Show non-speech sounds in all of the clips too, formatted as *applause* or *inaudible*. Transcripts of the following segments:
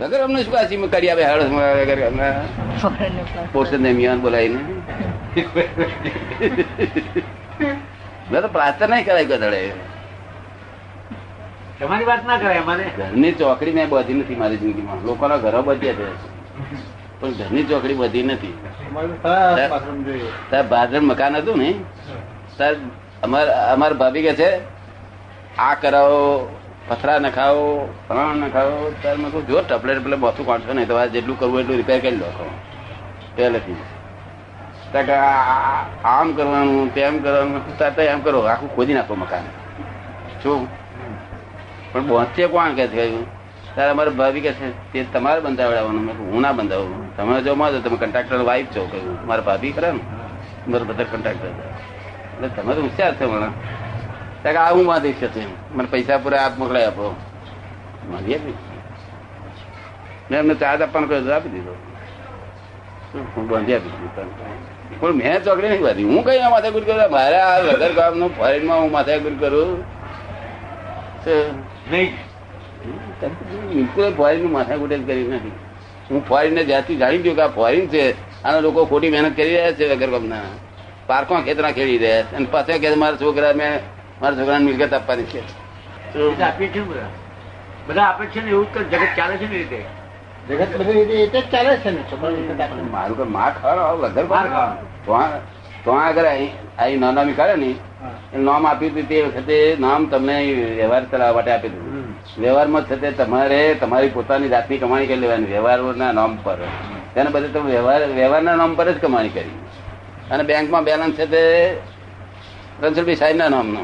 વગર અમને શું કાશી કરી આવે હળસ પોષણ ને મિયાન બોલાવીને. મેં તો પ્રાર્થના નહીં કરાય ગધડે તમારી વાત ના કરાય મને ઘરની ચોકડી મેં બધી નથી મારી જિંદગીમાં. લોકોના ઘરો બધ્યા છે. પણ ઘરની ચોકડી બધી નથી. તાર ભાદર મકાન હતું ને? તાર અમાર અમાર ભાભી કે છે આ કરાવો પથરા નખાવો ન નખાવો ત્યારે મેં જો ટપલે ટપલે બોથું કાઢશો નહીં તમારે જેટલું કરવું એટલું રિપેર કરી લો પહેલેથી. આમ કરવાનું, તેમ કરવાનું તારે એમ કરો, આખું ખોદી નાખો મકાન. શું? પણ બોંચે કોણ કે થયું ત્યારે અમારે ભાભી કે છે, તે તમારે બંધાવડાવવાનું. મેં હું ના બંધાવું. તમે જો માં તમે કન્ટ્રાક્ટર વાઈફ છો, કહ્યું. મારા ભાભી કરે ને? મારા બધા કન્ટ્રાક્ટર એટલે તમે તો હોશિયાર છો મને ત્યાં કે આ હું બાંધીશ કે છે મને પૈસા પૂરા આપ મોકલાઈ આપો બાંધી આપી મેં એમને ચાર્જ આપવાનો કહ્યું તો આપી દીધો શું, હું બાંધી આપી દીધું પણ મેં ચોકડી નહીં બાંધી હું કઈ માથે ગુડ કરું મારે આ વગર ગામનું ફોરેનમાં હું માથે ગુડ કરું તો નહીં બિલકુલ ફોરેનનું માથા કુટેલ કરી નથી હું ફોરેન ને જ્યાંથી જાણી ગયો કે આ ફોરેન છે આના લોકો ખોટી મહેનત કરી રહ્યા છે વગર ગમના પાર્કો ખેતરા ખેડી રહ્યા છે અને પાછા કે મારા છોકરા મેં મારા છોકરાને મિલકત આપવાની છે. તો એ તો આપીએ છીએ બધા. બધા આપે છે ને એવું જ કર- જગત ચાલે છે ને એ રીતે. જગત બધી રીતે એટલે જ ચાલે છે ને છોકરા મારું કોઈ માં ખાવાનું વગર માર ખાવા. તો આગળ અહીં અહીં નામી કાઢે ને એ નામ આપ્યું હતું તે વખતે નામ તમને વ્યવહાર ચલાવવા માટે આપ્યું હતું વ્યવહારમાં છે તે તમારે તમારી પોતાની જાતની કમાણી કરી લેવાની વ્યવહારના નામ પર. તેના બધે તમે વ્યવહાર વ્યવહારના નામ પર જ કમાણી કરી. અને બેંકમાં બેલેન્સ છે તે રણછોડભાઈ સાહેબના નામનો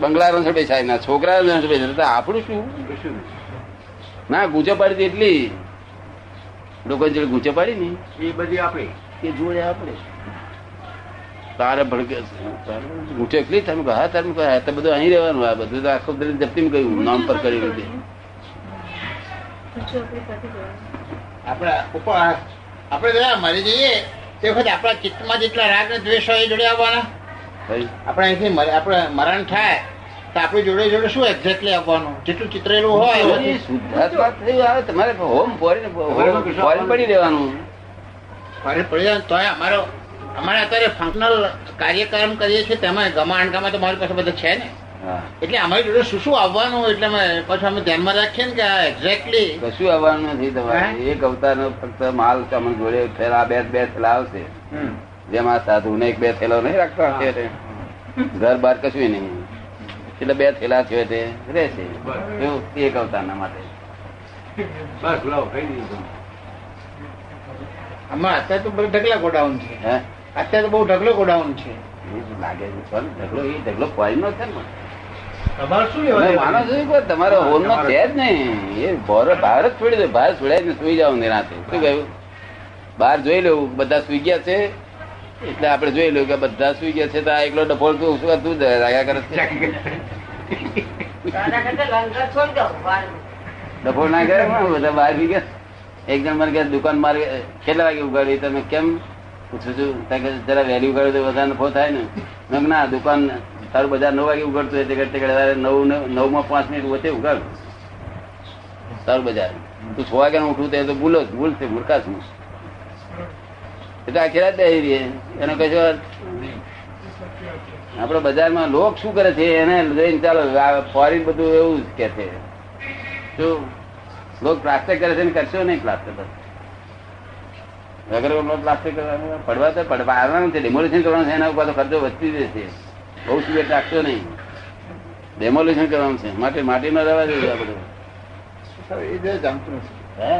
બંગલા રણછોડભાઈ સાહેબના છોકરા રણછોડભાઈ આપણું શું? કશું ના ગુજે પાડી એટલી. લોકો જે ગુજે પાડી ને એ બધી આપણી એ જોડે આપણે તારે ભડકે ગુઠે એટલી તમે કહો, હા તારે કહો, તો બધું અહીં રહેવાનું. આ બધું તો આખો દરેક જપ્તી કહ્યું નામ પર કરી લીધી આપણે ઉપર આપણે મારી મરી જઈએ. તે વખત આપણા ચિત્તમાં જેટલા રાગ ને દ્વેષ હોય એ જોડે આવવાના. આપણે અહીંથી આપણે મરણ થાય તો આપણી જોડે જોડે શું એક્ઝેક્ટલી આવવાનું? જેટલું ચિતરેલું હોય શુદ્ધાત્મા થયું આવે તમારે હોમ ફોરેન ફોરેન પડી રહેવાનું. ફોરેન પડી જાય તો અમારો અમારે અત્યારે ફંક્શનલ કાર્યક્રમ કરીએ છીએ તેમાં ગમા અણગામાં તો મારી પાસે બધા છે ને. એટલે અમારી જોડે શું શું આવવાનું એટલે અમે પછી અમે ધ્યાનમાં રાખીએ ને કે એક્ઝેક્ટલી કશું આવવાનું નથી તમારે? એક અવતારનો ફક્ત માલ તમારી જોડે આ બે બે થેલા આવશે. જેમ આ સાધુ ને એક બે થેલો નહીં રાખતા ઘર બાર કશું નહીં. એટલે બે થેલા છે તે. રહેશે એક અવતારના માટે. બસ દીધું. આમાં અત્યારે તો બધું ઢગલા ગોડાઉન છે. હે? અત્યારે તો બહુ ઢગલો ગોડાઉન છે. લાગે છે. પણ ઢગલો એ ઢગલો ફોરીનો છે ને. છો કે તમારો હોલ નો છે જ નહીં. એ બહાર બહાર જ છોડી દે બહાર છોડાય ને સુઈ જાવ નિરાતે શું કહ્યું? બહાર જોઈ લેવું બધા સુઈ ગયા છે. એટલે આપણે જોઈ લઉં કે બધા સુઈ ગયા છે તો આ એકલો ડફોળ તું શું તું જ કરે છે. ડફોળ ના કરે બધા બહાર બી ગયા. એક જણ મને કે દુકાન મારે કેટલા વાગે ઉગાડી તમે કેમ પૂછું છું? કે જરા વહેલી ઉગાડ્યું તો બધા નફો થાય ને. ના દુકાન તારું બજાર નવ વાગે ઉગાડતું તે કરતે તારે નવ નવમાં પાંચ મિનિટ વચ્ચે ઉગાડ. તારું બજાર. તું છ વાગ્યા ઉઠું તે તો ભૂલો ભૂલ છે મૂર્ખા છું એટલે આખી રાત બેસી રહીએ એનો કશો આપડે બજારમાં લોક શું કરે છે? એને લઈને ચાલો ફોરીન બધું એવું જ કે છે. શું લોક પ્લાસ્ટિક કરે છે ને કરશો નહીં પ્લાસ્ટિક વગર પ્લાસ્ટિક કરવાનું પડવા તો પડવા આવવાનું છે. ડેમોલિશન કરવાનું છે એના ઉપર તો ખર્ચો વધતી જશે બહુ સુગેટ રાખશો નહીં. ડેમોલિશન કરવાનું છે. માટે માટી ન રહેવા દેવું આપણે એ જાણતું નથી. હે?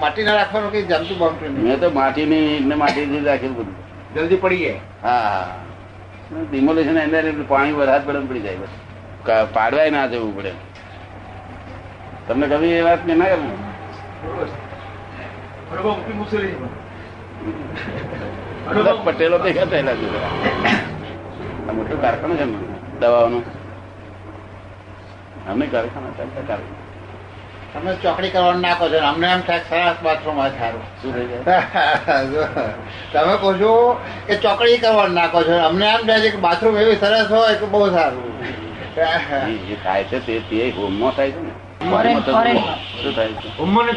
માટી ના રાખવાનું કઈ જામતું બામતું નહીં. મેં તો માટીની ને રાખેલું બધું. જલ્દી પડી જાય. હા ડિમોલેશન અંદર એટલે પાણી વરસાદ પડે પડી જાય બસ. પાડવાય ના જવું પડે. તમને કभी એ વાત મેં ના ગમે? પટેલો ભેગા થયેલા છે. આ મોટું કારખાનું છે દવાઓનું. અમે કારખાના ચાલતા કારખાના. તમે ચોકડી કરવાનું નાખો છો. અમને એમ થાય સરસ બાથરૂમ હોય સારું. શું થઈ જાય? *laughs* તમે કહો છો કે ચોકડી કરવાનું નાખો છો. અમને એમ થાય છે કે બાથરૂમ એવી સરસ હોય કે બહુ સારું. એ થાય છે તે તે હોમમાં થાય છે ને. શું થાય છે?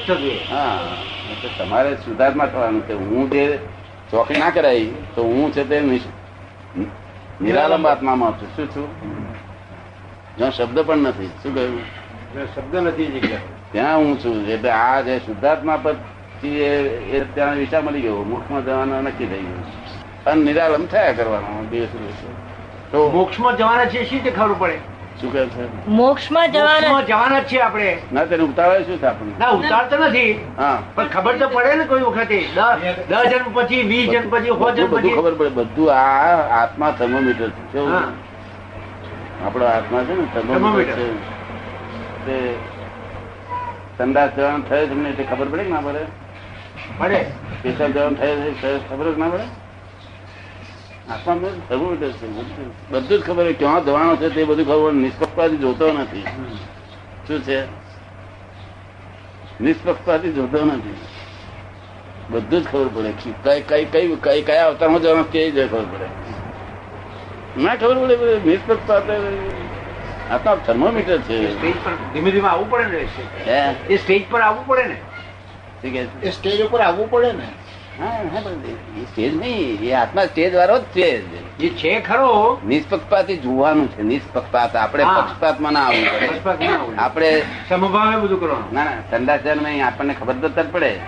જ. હા તમારે સુધારમાં થવાનું છે હું જે ચોકી ના કરાવી તો હું છે તે નિરાલંબ આત્મામાં છું. શું છું? જ્યાં શબ્દ પણ નથી. શું કહ્યું? શબ્દ નથી જગ્યા ત્યાં હું છું એટલે આ જે શુદ્ધાત્મા પછી એ- ત્યાં વિચાર મળી ગયો. મુખમાં જવાનું નક્કી થઈ ગયું. અને નિરાલમ થયા કરવાનો દિવસ દિવસે. તો મોક્ષમાં જવાના છે શી રીતે ખબર પડે? શું કહે છે? મોક્ષમાં જવાના જવાના છે આપણે. ના તેને ઉતાવળે શું થાય આપણને? ના ઉતારતો નથી. હા. પણ ખબર તો પડે ને કોઈ વખતે. દસ જન્મ પછી વીસ જન્મ પછી સો જન્મ પછી. ખબર પડે. બધું આ આત્મા થર્મોમીટર છે. આપણો આત્મા છે ને થર્મોમીટર. છે. તે સંદાસ જવાનું થયો તમને એટલે ખબર પડે કે ના પડે? પડે. પેશાબ જવાનું થયો છે ખબર જ ના પડે? આત્મા બધું જ ખબર ક્યાં જવાનો છે તે બધું ખબર નિષ્પક્ષપાતી જોતો નથી. શું છે? નિષ્પક્ષપાતી જોતો નથી. બધું જ ખબર પડે. કઈ કઈ કઈ કઈ કયા અવતારમાં જવાનું તે જ ખબર પડે. ના ખબર પડે નિષ્પક્ષતા આ તો થર્મોમીટર છે. સ્ટેજ પર ધીમે ધીમે આવવું પડે ને હે? એ સ્ટેજ પર આવવું પડે ને. છે? એ સ્ટેજ ઉપર આવવું પડે ને. સ્ટેજ નહીં એ આત્મા સ્ટેજ વાળો જ છે. એ છે ખરો. નિષ્પક્ષપાતી જોવાનું છે નિષ્પક્ષપાત. આપણે પક્ષપાતમાં ના આવવું પડે. આપણે સમભાવે બધું કરવાનું. ના ના સંદાસ નહીં આપણને ખબર તો તર પડે.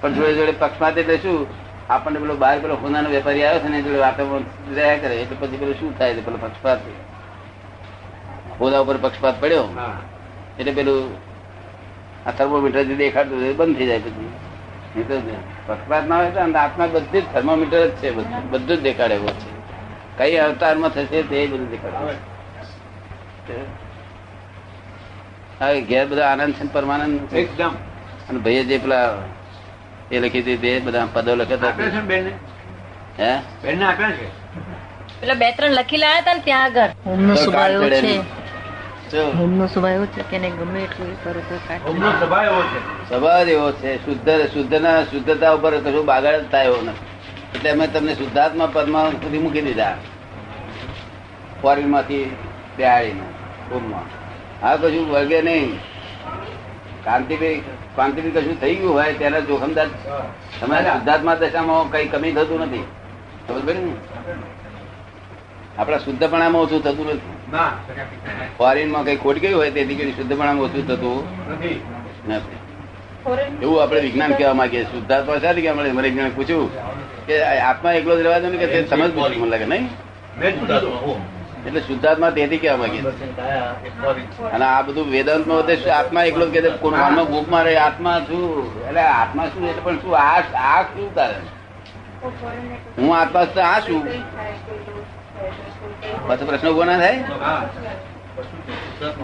પણ જોડે જોડે પક્ષપાત એટલે શું? આપણને પેલો બહાર પેલો હોનાનો વેપારી આવ્યો છે ને એ જોડે વાતો રહ્યા કરે. એટલે પછી પેલું શું થાય? છે પેલો પક્ષપાત. હોદા ઉપર પક્ષપાત પડ્યો. હા. એટલે પેલું આ થર્મોમીટર જે દેખાડતું બંધ થઈ જાય પછી. પક્ષપાત ના હોય તો આત્મા બધી જ થર્મોમીટર જ છે બધું. બધું જ દેખાડે એવું છે. કઈ અવતારમાં થશે તે બધું દેખાડે. ઘેર બધા આનંદ છે પરમાનંદ એકદમ. અને ભાઈએ જે પેલા એ લખી હતી તે બધા પદો લખ્યા છે હતા ને હે? બેન આપ્યા છે? પેલા બે ત્રણ લખી લાયા હતા ને ત્યાં આગળ. હોમનો તો સ્વભાવ એવો છે કે ગમે એટલું કરો તો સ્વભાવ એવો છે. સ્વભાવ એવો છે. શુદ્ધ શુદ્ધના શુદ્ધતા ઉપર કશું બાગાડ થાય એવો નથી. એટલે અમે તમને શુદ્ધાત્મા પદમાં સુધી મૂકી દીધા. ફોરેનમાંથી બેહાડીને રૂમમાં આ કશું વર્ગે નહીં. કાંતિભાઈ કાંતિભાઈ કશું થઈ ગયું હોય તેના જોખમદાર તમારે શુદ્ધાત્મા દશામાં કઈ કમી થતું નથી. ખબર પડે ને? આપણા શુદ્ધપણામાં ઓછું થતું નથી. ના. ફોરેનમાં કઈ ખોટ ગયું હોય તેથી કરી પણ ઓછું થતું? નથી. એવું આપણે વિજ્ઞાન કહેવા માંગીએ. શુદ્ધાત્મા સારી કે મને વિજ્ઞાન પૂછ્યું કે આત્મા એકલો જ રહેવા દો ને કે તે સમજ પૂછ્યું મને લાગે નહીં? મેં એટલે શુદ્ધાત્મા તેથી કહેવા માંગીએ અને આ બધું વેદાંતમાં બધે આત્મા એકલો કે કોઈ મનમાં ભૂખ મારે આત્મા શું? એટલે આત્મા શું એટલે પણ શું આ આ શું તારે હું આત્મા છું આ શું? પછી પ્રશ્ન ઊભો ના થાય?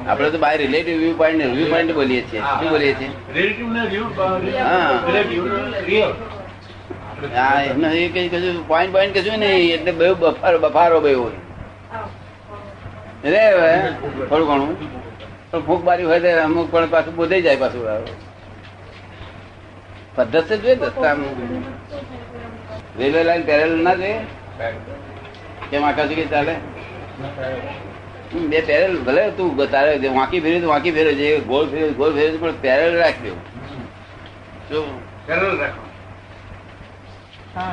આપડે તો by relative view point view point બોલીએ છીએ. શું બોલીએ છીએ? ને હા. એમને એ કઈ કશું પોઈન્ટ પોઈન્ટ કશું નહીં એટલે બહુ બફારો બફારો બહુ હોય. થોડું ઘણું. પણ ફૂંક બારી હોય અમુક પણ પાછું બોધાઈ જાય પાછું પદ્ધત જોઈએ દસ્તામ રેલવે લાઈન પેરેલ ના જોઈએ. કેમ આખા સુધી ચાલે? બે પેરેલ ભલે તું તારે જે વાંકી ફેર્યું તો વાંકી ફેરવે છે ગોળ ફેર્યું ગોળ ફેરવે પણ પેરેલ રાખી દેવું શું પેરેલ રાખો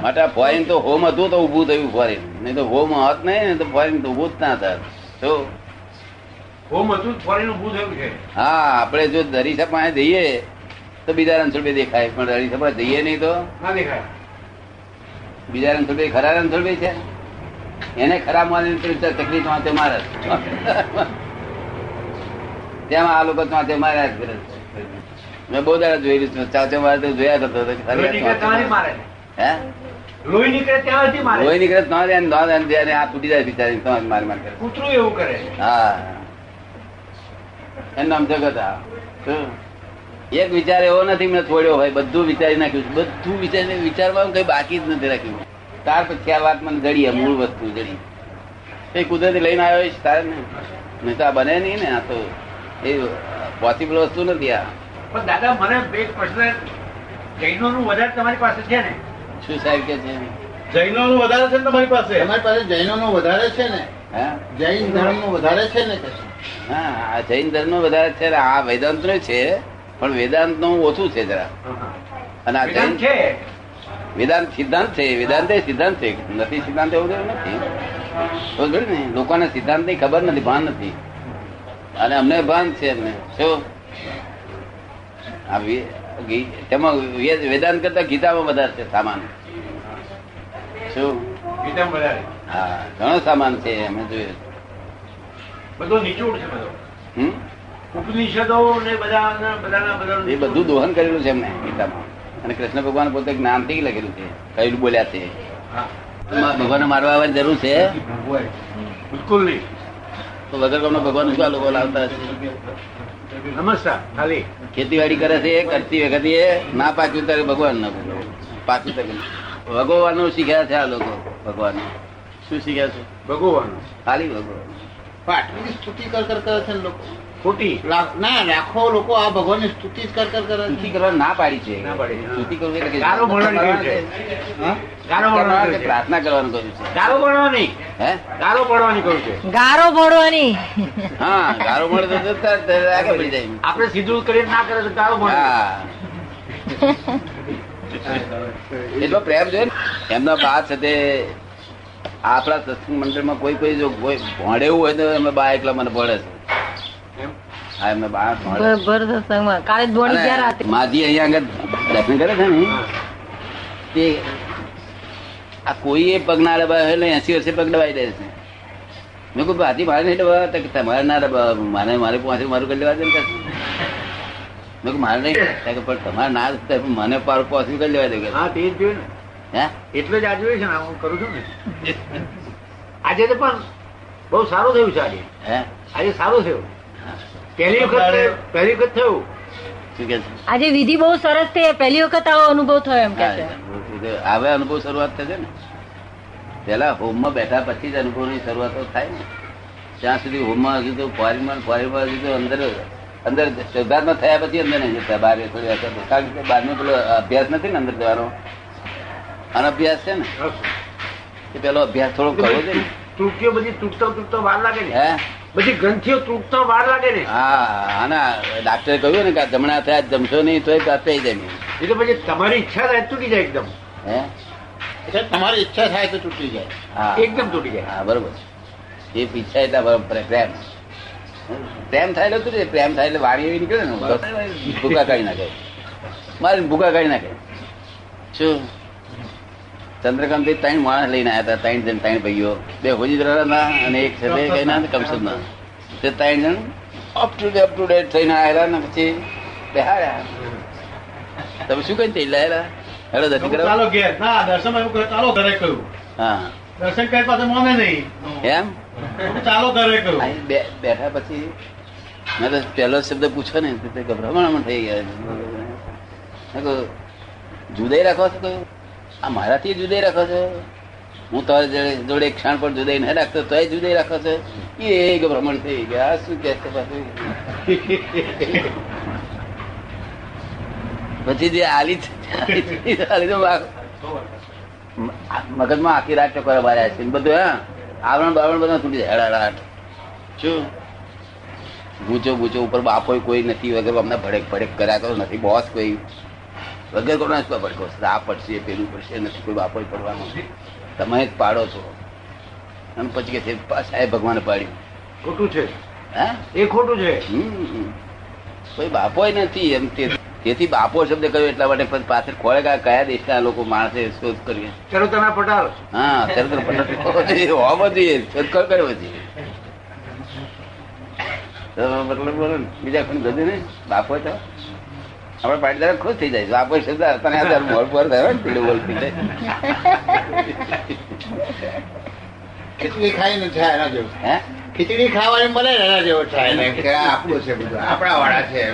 માટે ફોરેન તો હોમ હતું તો ઉભું થયું ફોરેન નહીં તો હોમ હોત નહીં ને તો ફોરેન તો ઉભું જ ના થાય. તો હોમ હતું ફોરેન ઉભું થયું છે. હા આપણે જો દરીસા પાસે જઈએ તો બીજા રણછોડભાઈ દેખાય. પણ દરીસા પાસે જઈએ નહીં તો? ના દેખાય. બીજા રણછોડભાઈ ખરા રણછોડભાઈ છે? એને ખરાબ માની તકલીફ વાંચે મારે તેમાં આ લોકો વાંચે માર્યા જ કરે. મેં બહુ દાડા જોયેલું છે ચાચો મારે તો જોયા કરતો લોહી નીકળે તો અને આ તૂટી જાય બિચારી તો માર માર કરે. કૂતરું એવું કરે હા. એનું નામ જગત આ. એક વિચાર એવો નથી મેં છોડ્યો હોય બધું વિચારી નાખ્યું. બધું વિચારી વિચારવાનું કઈ બાકી જ નથી રાખ્યું. ત્યાર પછી આ વાત મને જડી મૂળ વસ્તુ જડી એ કુદરતી લઈને આવ્યો છે તારે ને? નહીં તો આ બને નહીં ને આ તો એ પોસિબલ વસ્તુ નથી આ. પણ દાદા મને બે પ્રશ્ન જૈનો નું વધારે તમારી પાસે છે ને? શું સાહેબ કે છે? જૈનો નું વધારે છે ને તમારી પાસે? તમારી પાસે જૈનો નું વધારે છે ને? હે? જૈન ધર્મનું વધારે છે ને હા આ જૈન ધર્મ વધારે છે ને આ વેદાંતનું છે પણ વેદાંતનું ઓછું છે જરા. અને આ જૈન છે? વેદાંત સિદ્ધાંત છે વેદાંત એ સિદ્ધાંત છે. નથી સિદ્ધાંત એવું નથી. ને લોકોને સિદ્ધાંતની ખબર નથી ભાન નથી. અને અમને ભાન છે એમને શું? તેમાં વેદાંત કરતા ગીતામાં વધારે છે સામાન. શું? હા ઘણો સામાન છે અમે જોયું. બધો નીચોડ છે બધો. હમ? ઉપનિષદો ને બધા બધાના બધા એ બધું દોહન કરેલું છે એમને ગીતામાં. અને કૃષ્ણ ભગવાન પોતે જ્ઞાનથી લખેલું છે કયું બોલ્યા છે. હા. ભગવાન મારવા આવવાની જરૂર છે? બિલકુલ નહીં. તો વગર કોમનો ભગવાન શું આ લોકો લાવતા છે નમસ્કાર ખાલી. ખેતીવાડી કરે છે કરતી વખતે એ ના પાક્યું ત્યારે ભગવાન ના બોલો. પાક્યું ત્યારે. ભગવાન શીખ્યા છે આ લોકો ભગવાન શું શીખ્યા છે? ભગવાન ખાલી ભગવાન આટલી સ્તુતિ કર કર કરે છે લોકો. ખોટી. ના લાખો લોકો આ ભગવાનની સ્તુતિ કર કર કરે સ્તુતિ છે કરવા ના પાડી છે. ના. સ્તુતિ કરવું એટલે છે. છે. પ્રાર્થના કરવાનું કહ્યું છે. ગારો ભણવાની. હે? ગારો ભણવાની કહ્યું છે. ગારો ભણવાની. હા ગારો ભણે તો આગળ પડી જાય. આપણે સીધું કરી ના કરે તો ગારો પડે એટલો પ્રેમ છે એમના બા છે તે આપણા સત્સંગ મંડળમાં કોઈ કોઈ જો કોઈ ભણેવું હોય તો એમના બા એકલા મને ભણે છે. માજી અહીંયા આગળ દર્શન કરે છે ને? તે આ કોઈ પગ ના દબાવે એટલે એસી વર્ષે પગ દબાઈ દે છે. મેં કહું હાથી મારે નહીં તમારે ના દબાવ મારે મારે પાસે મારું કરી લેવા દે ને મેં કહું મારે નહીં. કે પણ તમારે ના મને પાર પાછું કરી લેવા દે હા તે જ જોયું ને. હે? એટલે જ આ જોયું છે ને હું કરું છું ને. આજે તો પણ બહુ સારું થયું છે આજે. હે? આજે સારું થયું. પહેલી વખત પહેલી વખત થયું. આજે વિધિ બહુ સરસ છે પહેલી વખત આવો અનુભવ થયો એમ કે હવે અનુભવ શરૂઆત થશે ને. પેલા હોમમાં બેઠા પછી જ અનુભવની શરૂઆત થાય ને. ત્યાં સુધી હોમમાં હજુ તો ફોરીમાં ફોરીમાં હજુ તો અંદર અંદર શુદ્ધાત્મા થયા પછી અંદર નહીં જતા. બહાર થોડી અસર કારણ કે બહારનો પેલો અભ્યાસ નથી ને અંદર જવાનો? અનભ્યાસ છે ને? એ પેલો અભ્યાસ થોડો કરવો છે ને. તૂટ્યો બધી તૂટતો તૂટતો વાર લાગે ને હે? બધી ગ્રંથિઓ તૂટતો વાર લાગે ને. હા આના ડાક્ટરે કહ્યું ને કે જમણા થયા જમશો નહીં તો કાપે જાય એ તો પછી તમારી ઈચ્છા થાય તો તૂટી જાય એકદમ. હે? એટલે તમારી ઈચ્છા થાય તો તૂટી જાય. હા. એકદમ તૂટી જાય. હા બરોબર એ પીછા એટલે બરોબર પ્રેમ. પ્રેમ થાય એટલે છે? પ્રેમ થાય એટલે વાણી એવી નીકળે ને. ભૂકા કાઢી નાખે. મારે ભૂકા કાઢી નાખે. શું? ચંદ્રકાંતથી ત્રણ માણસ લઈને આવ્યા હતા ત્રણ જણ ત્રણ ભાઈઓ. બે હોજીદ્રા ના અને એક છે બે ના કમસદ ના તે ત્રણ જણ up to up to date થઈને આવેલા ને પછી બેહાડ્યા. તમે શું કઈ થઈ લાયેલા? હેડો દર્શન ચાલો ઘેર. ના દર્શન ચાલો ઘરે કહ્યું. હા. દર્શન કરી પાસે મોને નહીં. એમ? ચાલો ઘરે કહ્યું. બેઠા પછી મેં તો પહેલો શબ્દ પૂછો ને તે ગભરામણ થઈ ગયા. જુદાઈ રાખો છો કહ્યું આ મારાથી જુદાઈ રાખો છો? હું તો જોડે- ક્ષણ પણ જુદાઈ નહીં રાખતો, તોય જુદે રાખો છો? એ ભ્રમણ થઈ ગયા. શું કે છે પાછું જે આલી મગજમાં આખી રાત ચક્કર માર્યા છે. બધું, હા? આવરણ બાવરણ બધા તૂટી જાય. હડાડાટ શું? ગૂંચો ગૂંચો ઉપર બાપો કોઈ નથી વગર અમને ભડેક ભડેક કર્યા કરો નથી. બોસ કોઈ વગર કોના શું આ પડશે પેલું પડશે નથી કોઈ બાપો પડવાનો તમે જ પાડો છો. અને પછી કે છે સાહેબ ભગવાને પાડ્યું. ખોટું છે. હે? એ ખોટું છે. કોઈ બાપો નથી એમ તે- તેથી બાપો શબ્દ કહ્યો એટલા માટે પછી પાછળ ખોળે કયા દેશના લોકો માણસે શોધ કરી ચલો તમે પટાર. હા તરત પટક હોવો જોઈએ, શોધખોળ કરવો જોઈએ મતલબ બોલો બીજા કોઈ ગયું નહીં બાપો છો આપડે પાટીદાર ખુશ થઈ જાય. આપણે શબ્દ તને હજાર મોર પર થયો ને બોલ બોલતી. ખીચડી ખીચડી ખાઈને થાય એના જેવું. હે? ખીચડી ખાવાની મળે ને એના જેવો થાય ને. કે આપણું છે બધું. આપણા વાળા છે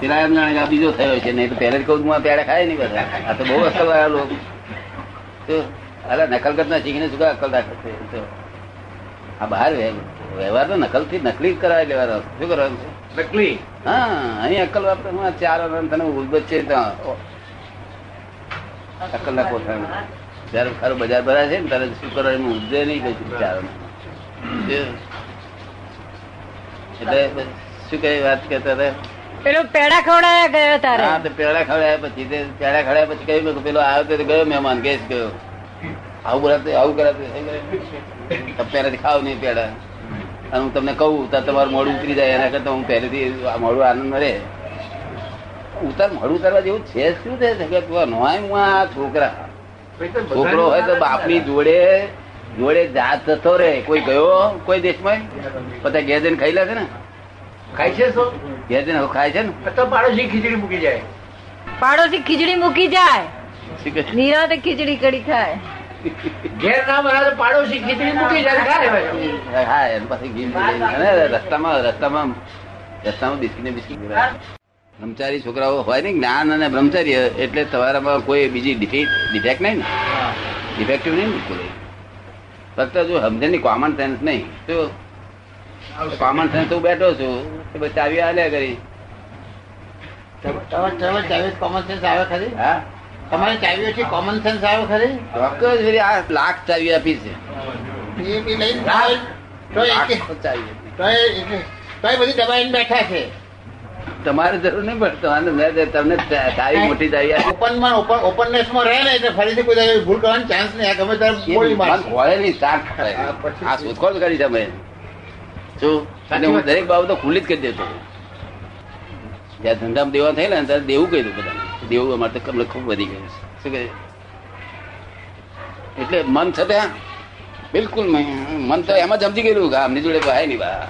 પેલા એમ જાણે આ બીજો થયો છે નહીં તો પહેલે જ કહું હું પેડા ખાય નહીં બધા. આ તો બહુ અક્કલ વાળા લોકો. તો અલા નકલ કરતા શીખીને શું કાંઈ અક્કલ રાખે આ બહાર વ્ય- વ્યવહાર તો નકલથી નકલી કરાવી લેવાનો. શું કરવાનું છે? નકલી? હા અહીં અક્કલ વાપરે હું ચાર વાર તને ઉદ્બત છે તો અક્કલ ના કોઠાણ જયારે ખરું બજાર ભરાય છે ને ત્યારે શું કરવાનું? ઉદ્દે નહીં કઈ ચાર એટલે શું કઈ વાત કરતા હતા? પેલો પેડા ખવડાયા ગયો તારે. હા પેડા ખવડાયા પછી તે પેડા ખવડાયા પછી કહ્યું પેલો આવ્યો તો ગયો મહેમાન ગેસ ગયો. આવું બોલાતું આવું કરાતું. *laughs* પહેલાથી ખાવ નહીં પેડા. અને હું તમને કહું તો તમારું મોડું ઉતરી જાય એના કરતા હું પહેલેથી મોડું આનંદ રહે. ઉતાર મોડું ઉતારવા જેવું છે શું છે? કે તું આ હું આ છોકરા. છોકરો હોય તો બાપની જોડે જોડે જાત જતો રે કોઈ ગયો કોઈ દેશમાં બધા ઘેર જઈને ખાઈ લે છે ને? ખાય છે શું? ઘેર જઈને ખાય છે ને? તો પાડોશી ખીચડી મૂકી જાય. પાડોશી ખીચડી મૂકી જાય. શું નિરાતે ખીચડી કડી ખાય. ઘેર ના બનાવે પાડોશી ખીચડી મૂકી જાય ખાય હા એમ પાસે ઘી મિલાઈ જાય. અને રસ્તામાં રસ્તામાં રસ્તામાં બિસ્કીટ ને બિસ્કીટ બ્રહ્મચારી છોકરાઓ હોય ને જ્ઞાન અને બ્રહ્મચારી એટલે તમારામાં કોઈ બીજી ડિફેક્ટ નહીં ને? ડિફેક્ટિવ નહીં બિલકુલ ફક્ત જો સમજણની કોમન સેન્સ નહીં તો કોમન સેન્સ હું બેઠો છું એ બસ ચાવી આલ્યા કરી. કોમન સેન્સ આવે ખરી? હા? તમારી ચાવીઓ છે? કોમન સેન્સ આવે ખરી? ચોક્કસ આ લાખ ચાવી આપી છે. એ બી તો બધી દબાઈને બેઠા છે. તમારે જરૂર નહીં પડે તમને તારી મોટી ચાવી આપી. ઓપનમાં ઓપન ઓપનનેસમાં રહે ને એટલે ફરીથી કોઈ ભૂલ કરવાનો ચાન્સ નહીં. ગમે ત્યારે બોલી મારે હોય નહીં ખાય. આ શોધખોળ કરી અમે શું? અને હું દરેક બાબતો ખુલ્લી જ કરી દેતો. જ્યાં ધંધામાં દેવા થયેલા ને ત્યારે દેવું કહ્યું બધા દેવું અમારે તો કમલે ખૂબ વધી ગયું છે. શું કહે? એટલે મન છે ત્યાં? બિલકુલ નહીં. મન તો એમ જ સમજી ગયેલું કે આમની જોડે ભાઈ નહીં બા.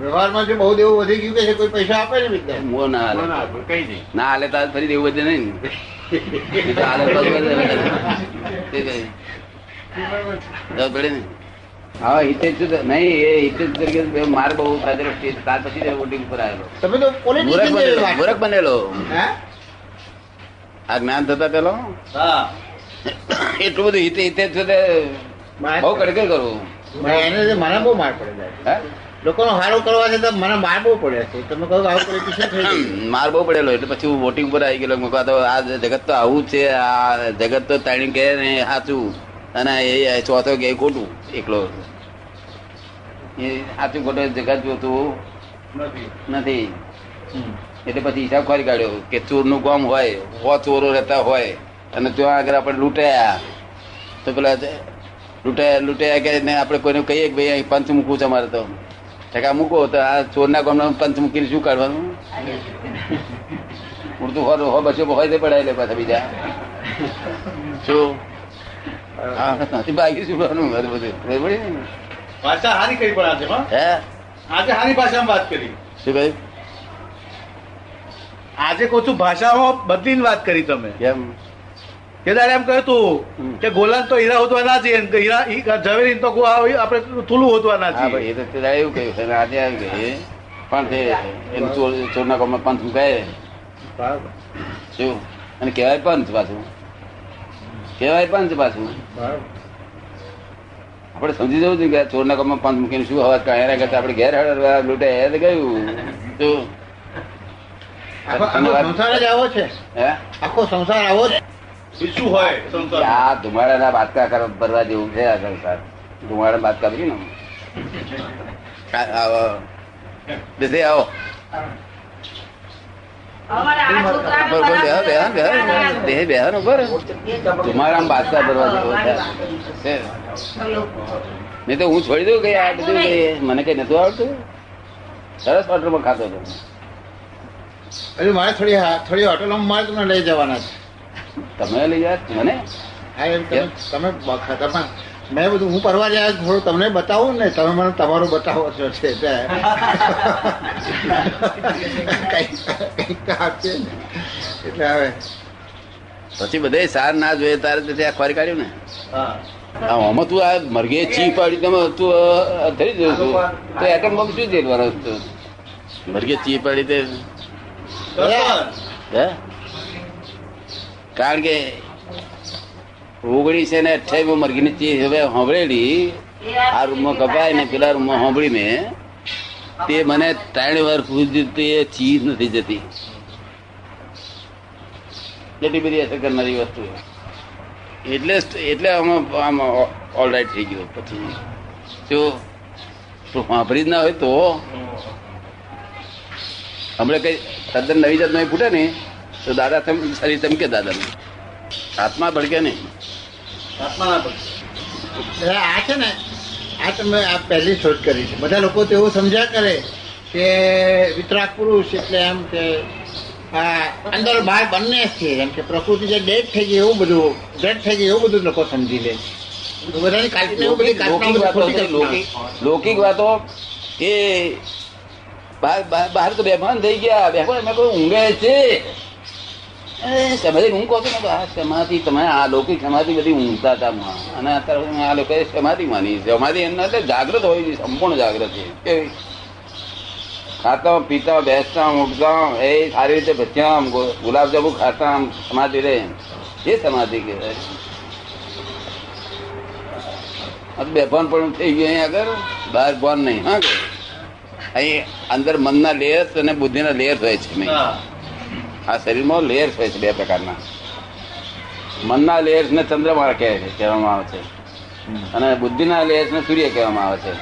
વ્યવહારમાં જો બહુ દેવું વધી ગયું કે છે કોઈ પૈસા આપે ને બીજા મો ના હાલે કઈ નહીં. ના હાલે તો ફરી દેવું વધે નહીં ને. એ તો હાલે તો વધે *laughs* હા હિતેજ સુધ- નહીં એ હિતેજ તરીકે માર બહુ દ્રષ્ટિ ત્યાર પછી વોટિંગ પર આવેલો. તમે તો મૂરખ બનેલો મૂરખ બનેલો. આ જ્ઞાન થતા પેલો? એટલું બધું હિતે હિતે સુધે બહુ કડકડ કરું. મને એને મને બહુ માર પડે છે હે? લોકોનો હારો કરવા છે તો મને માર બહુ પડે છે. તમે કહો આવું પોલિટિશિયન થઈ માર બહુ પડેલો. એટલે પછી હું વોટિંગ પર આવી ગયેલો. મેં તો આ જગત તો આવું છે. આ જગત તો તાણી કે સાચું અને એ ચોથો કે ખોટું એકલો. એ સાચું ખોટો જગત જોતું નથી. એટલે પછી હિસાબ ખોરી કાઢ્યો કે ચોરનું કામ હોય હો ચોરો રહેતા હોય અને ત્યાં આગળ આપણે લૂંટાયા. તો પેલા લૂંટાયા લૂંટાયા કે આપણે કોઈને કહીએ કે ભાઈ અહીં પંચ મૂકવું છે અમારે તો. ટકા મૂકો તો આ ચોરના કામનો પંચ મૂકીને શું કાઢવાનું *laughs* ઉડતું હો હો બસો હોય તે પડાય લે પાછા બીજા. શું બધું ને? ભાષા હારી કરી પણ આજે હા? હે? આજે હારી ભાષામાં વાત કરી. શું કહ્યું? આજે કોચું ભાષામાં બદલીને વાત કરી તમે. કેમ? કે દાડે એમ કહ્યું તું કે ગોલાન તો હીરા હોતવા ના છે હીરા ઝવેરી તો આપણે થૂલું હોતવા ના છે ભાઈ એ તો દાડે એવું કહ્યું આજે આવી ગઈ પણ તે એનું ચોર ચોરના કામમાં પંથ મુકાય. શું? અને કહેવાય પંથ પાછું. કહેવાય પંચ પાછું. આપણે સમજી જવું જોઈએ કે ના ચોરના કામમાં પંચ મૂકીને શું હવા એના કરતા આપણે ઘેર હળવા લૂટે એ ગયું. આખો સંસાર જ આવો છે. આખો સંસાર આવો છે. શું હોય સંસારમાં? આ ધુમાડાના બાતકા કરવા ભરવા જેવું છે આ સંસાર ધુમાડા બાતકા ભરી ને આવો બેસી આવો ઉપર ઉપર બેહો, બેહો, બેહો. દેહ બેહો ઉપર. તમારા બાદશાહ ભરવા જેવો. નહીં તો હું છોડી દઉં કે આ બધું મને કઈ નતું આવડતું? સરસ હોટલમાં ખાતો હતો અરે મારે થોડી હા- થોડી હોટલોમાં મારે તમને લઈ જવાના છે. તમે લઈ જાય મને? હા એમ તમે તમે મેં બધું હું પરવા જાય થોડું તમને બતાવું ને તમે મને તમારું બતાવો છો છે એટલે હવે પછી બધે સાર ના જોઈએ તારે તો ત્યાં ખોરી કાઢ્યું ને. હા. આ આમાં તું આ મરઘે ચી પાડી તમે તું ધરી દઉં છું. તો એટમ બોમ્બ શું જેલવાનો મરઘે ચી પાડી તે. હે? કારણ કે ઓગણીસ ને અઠ્યાવીસ મરઘીની ચીજ હવે સાંભળેલી આ રૂમમાં કપાય ને પેલા રૂમમાં સાંભળી મેં, તે મને ત્રણ વાર પૂછ્યું તે ચીજ નથી જતી. એટલી બધી અસર કરનારી વસ્તુ એટલે એટલે આમાં આમાં ઓલ રાઈટ થઈ ગયો પછી. જો તો સાંભળી જ ના હોય તો હમણાં કઈ તદ્દન નવી જાત નહીં ફૂટે ને તો દાદા શરીર ચમકે દાદાને? આત્મા ભડકે નહીં. એટલે આ છે ને આ તમે આ પહેલી શોધ કરી છે. બધા લોકો તો એવું સમજ્યા કરે કે વિતરાક પુરુષ એટલે એમ કે આ અંદર બહાર બંને જ છે. એમ કે પ્રકૃતિ જે ડેડ થઈ ગઈ એવું બધું ડેડ થઈ ગઈ એવું બધું લોકો સમજી લે છે. લૌકિક વાતો ખોટી છે, કલ્પના. લૌકિક લૌકિક વાતો એ બહાર તો બેભાન થઈ ગયા. બેભાન એમાં કોઈ ઊંઘે છે. સમાધિ હું કહું છું આ સમાધિ તમે, આ લૌકિક સમાધિ બધી ઊંઘતા હતા અને અત્યારે આ લોકોએ સમાધિ માની? સમાધિ એમના એટલે જાગૃત હોય છે, સંપૂર્ણ જાગૃત છે. કેવી ખાતા પીતા, બેસતા ઉઠતા એ સારી રીતે ભજ્યા, આમ ગુલાબજાંબુ ખાતા, આમ સમાધિ રહે. એ સમાધિ કહેવાય. બેભાન પણ થઈ ગયું અહીં આગળ. બહાર ભાન નહીં, હા અહીં અંદર મનના લેયર્સ અને બુદ્ધિના લેયર્સ હોય છે મેં આ શરીરમાં લેયર્સ હોય છે બે પ્રકારના. મનના લેયર્સ ને ચંદ્રમા કહે છે કહેવામાં આવે છે. અને બુદ્ધિના લેયર્સ ને સૂર્ય કહેવામાં આવે છે.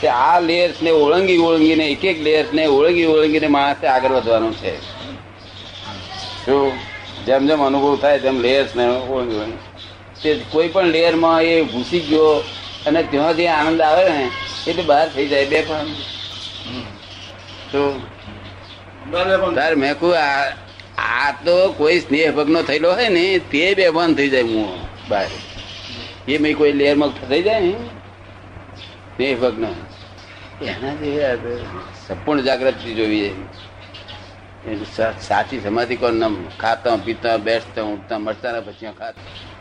તે આ લેયર્સ ને ઓળંગી ઓળંગીને એક એક લેયર્સ ને ઓળંગી ઓળંગીને માણસે આગળ વધવાનું છે. શું જેમ જેમ અનુભવ થાય તેમ લેયર્સ ને ઓળંગી ઓળંગી. તે કોઈ પણ લેયરમાં એ ઘૂસી ગયો અને ત્યાં જે આનંદ આવે ને એટલે બહાર થઈ જાય બે પણ. તો તાર મેં કહું, આ તો કોઈ સ્નેહ ભગ્નો થયેલો હોય ને, તે બે બંધ થઈ જાય હું બહાર. એ મેં કોઈ લેયરમાં થઈ જાય ને, સ્નેહ ભગ્ન. એના જે સંપૂર્ણ જાગૃતિ જોવી એ સા- સાચી સમાધિ કોણ ખાતા, પીતા, બેસતા, ઉઠતા મળતા પછી ખાતા.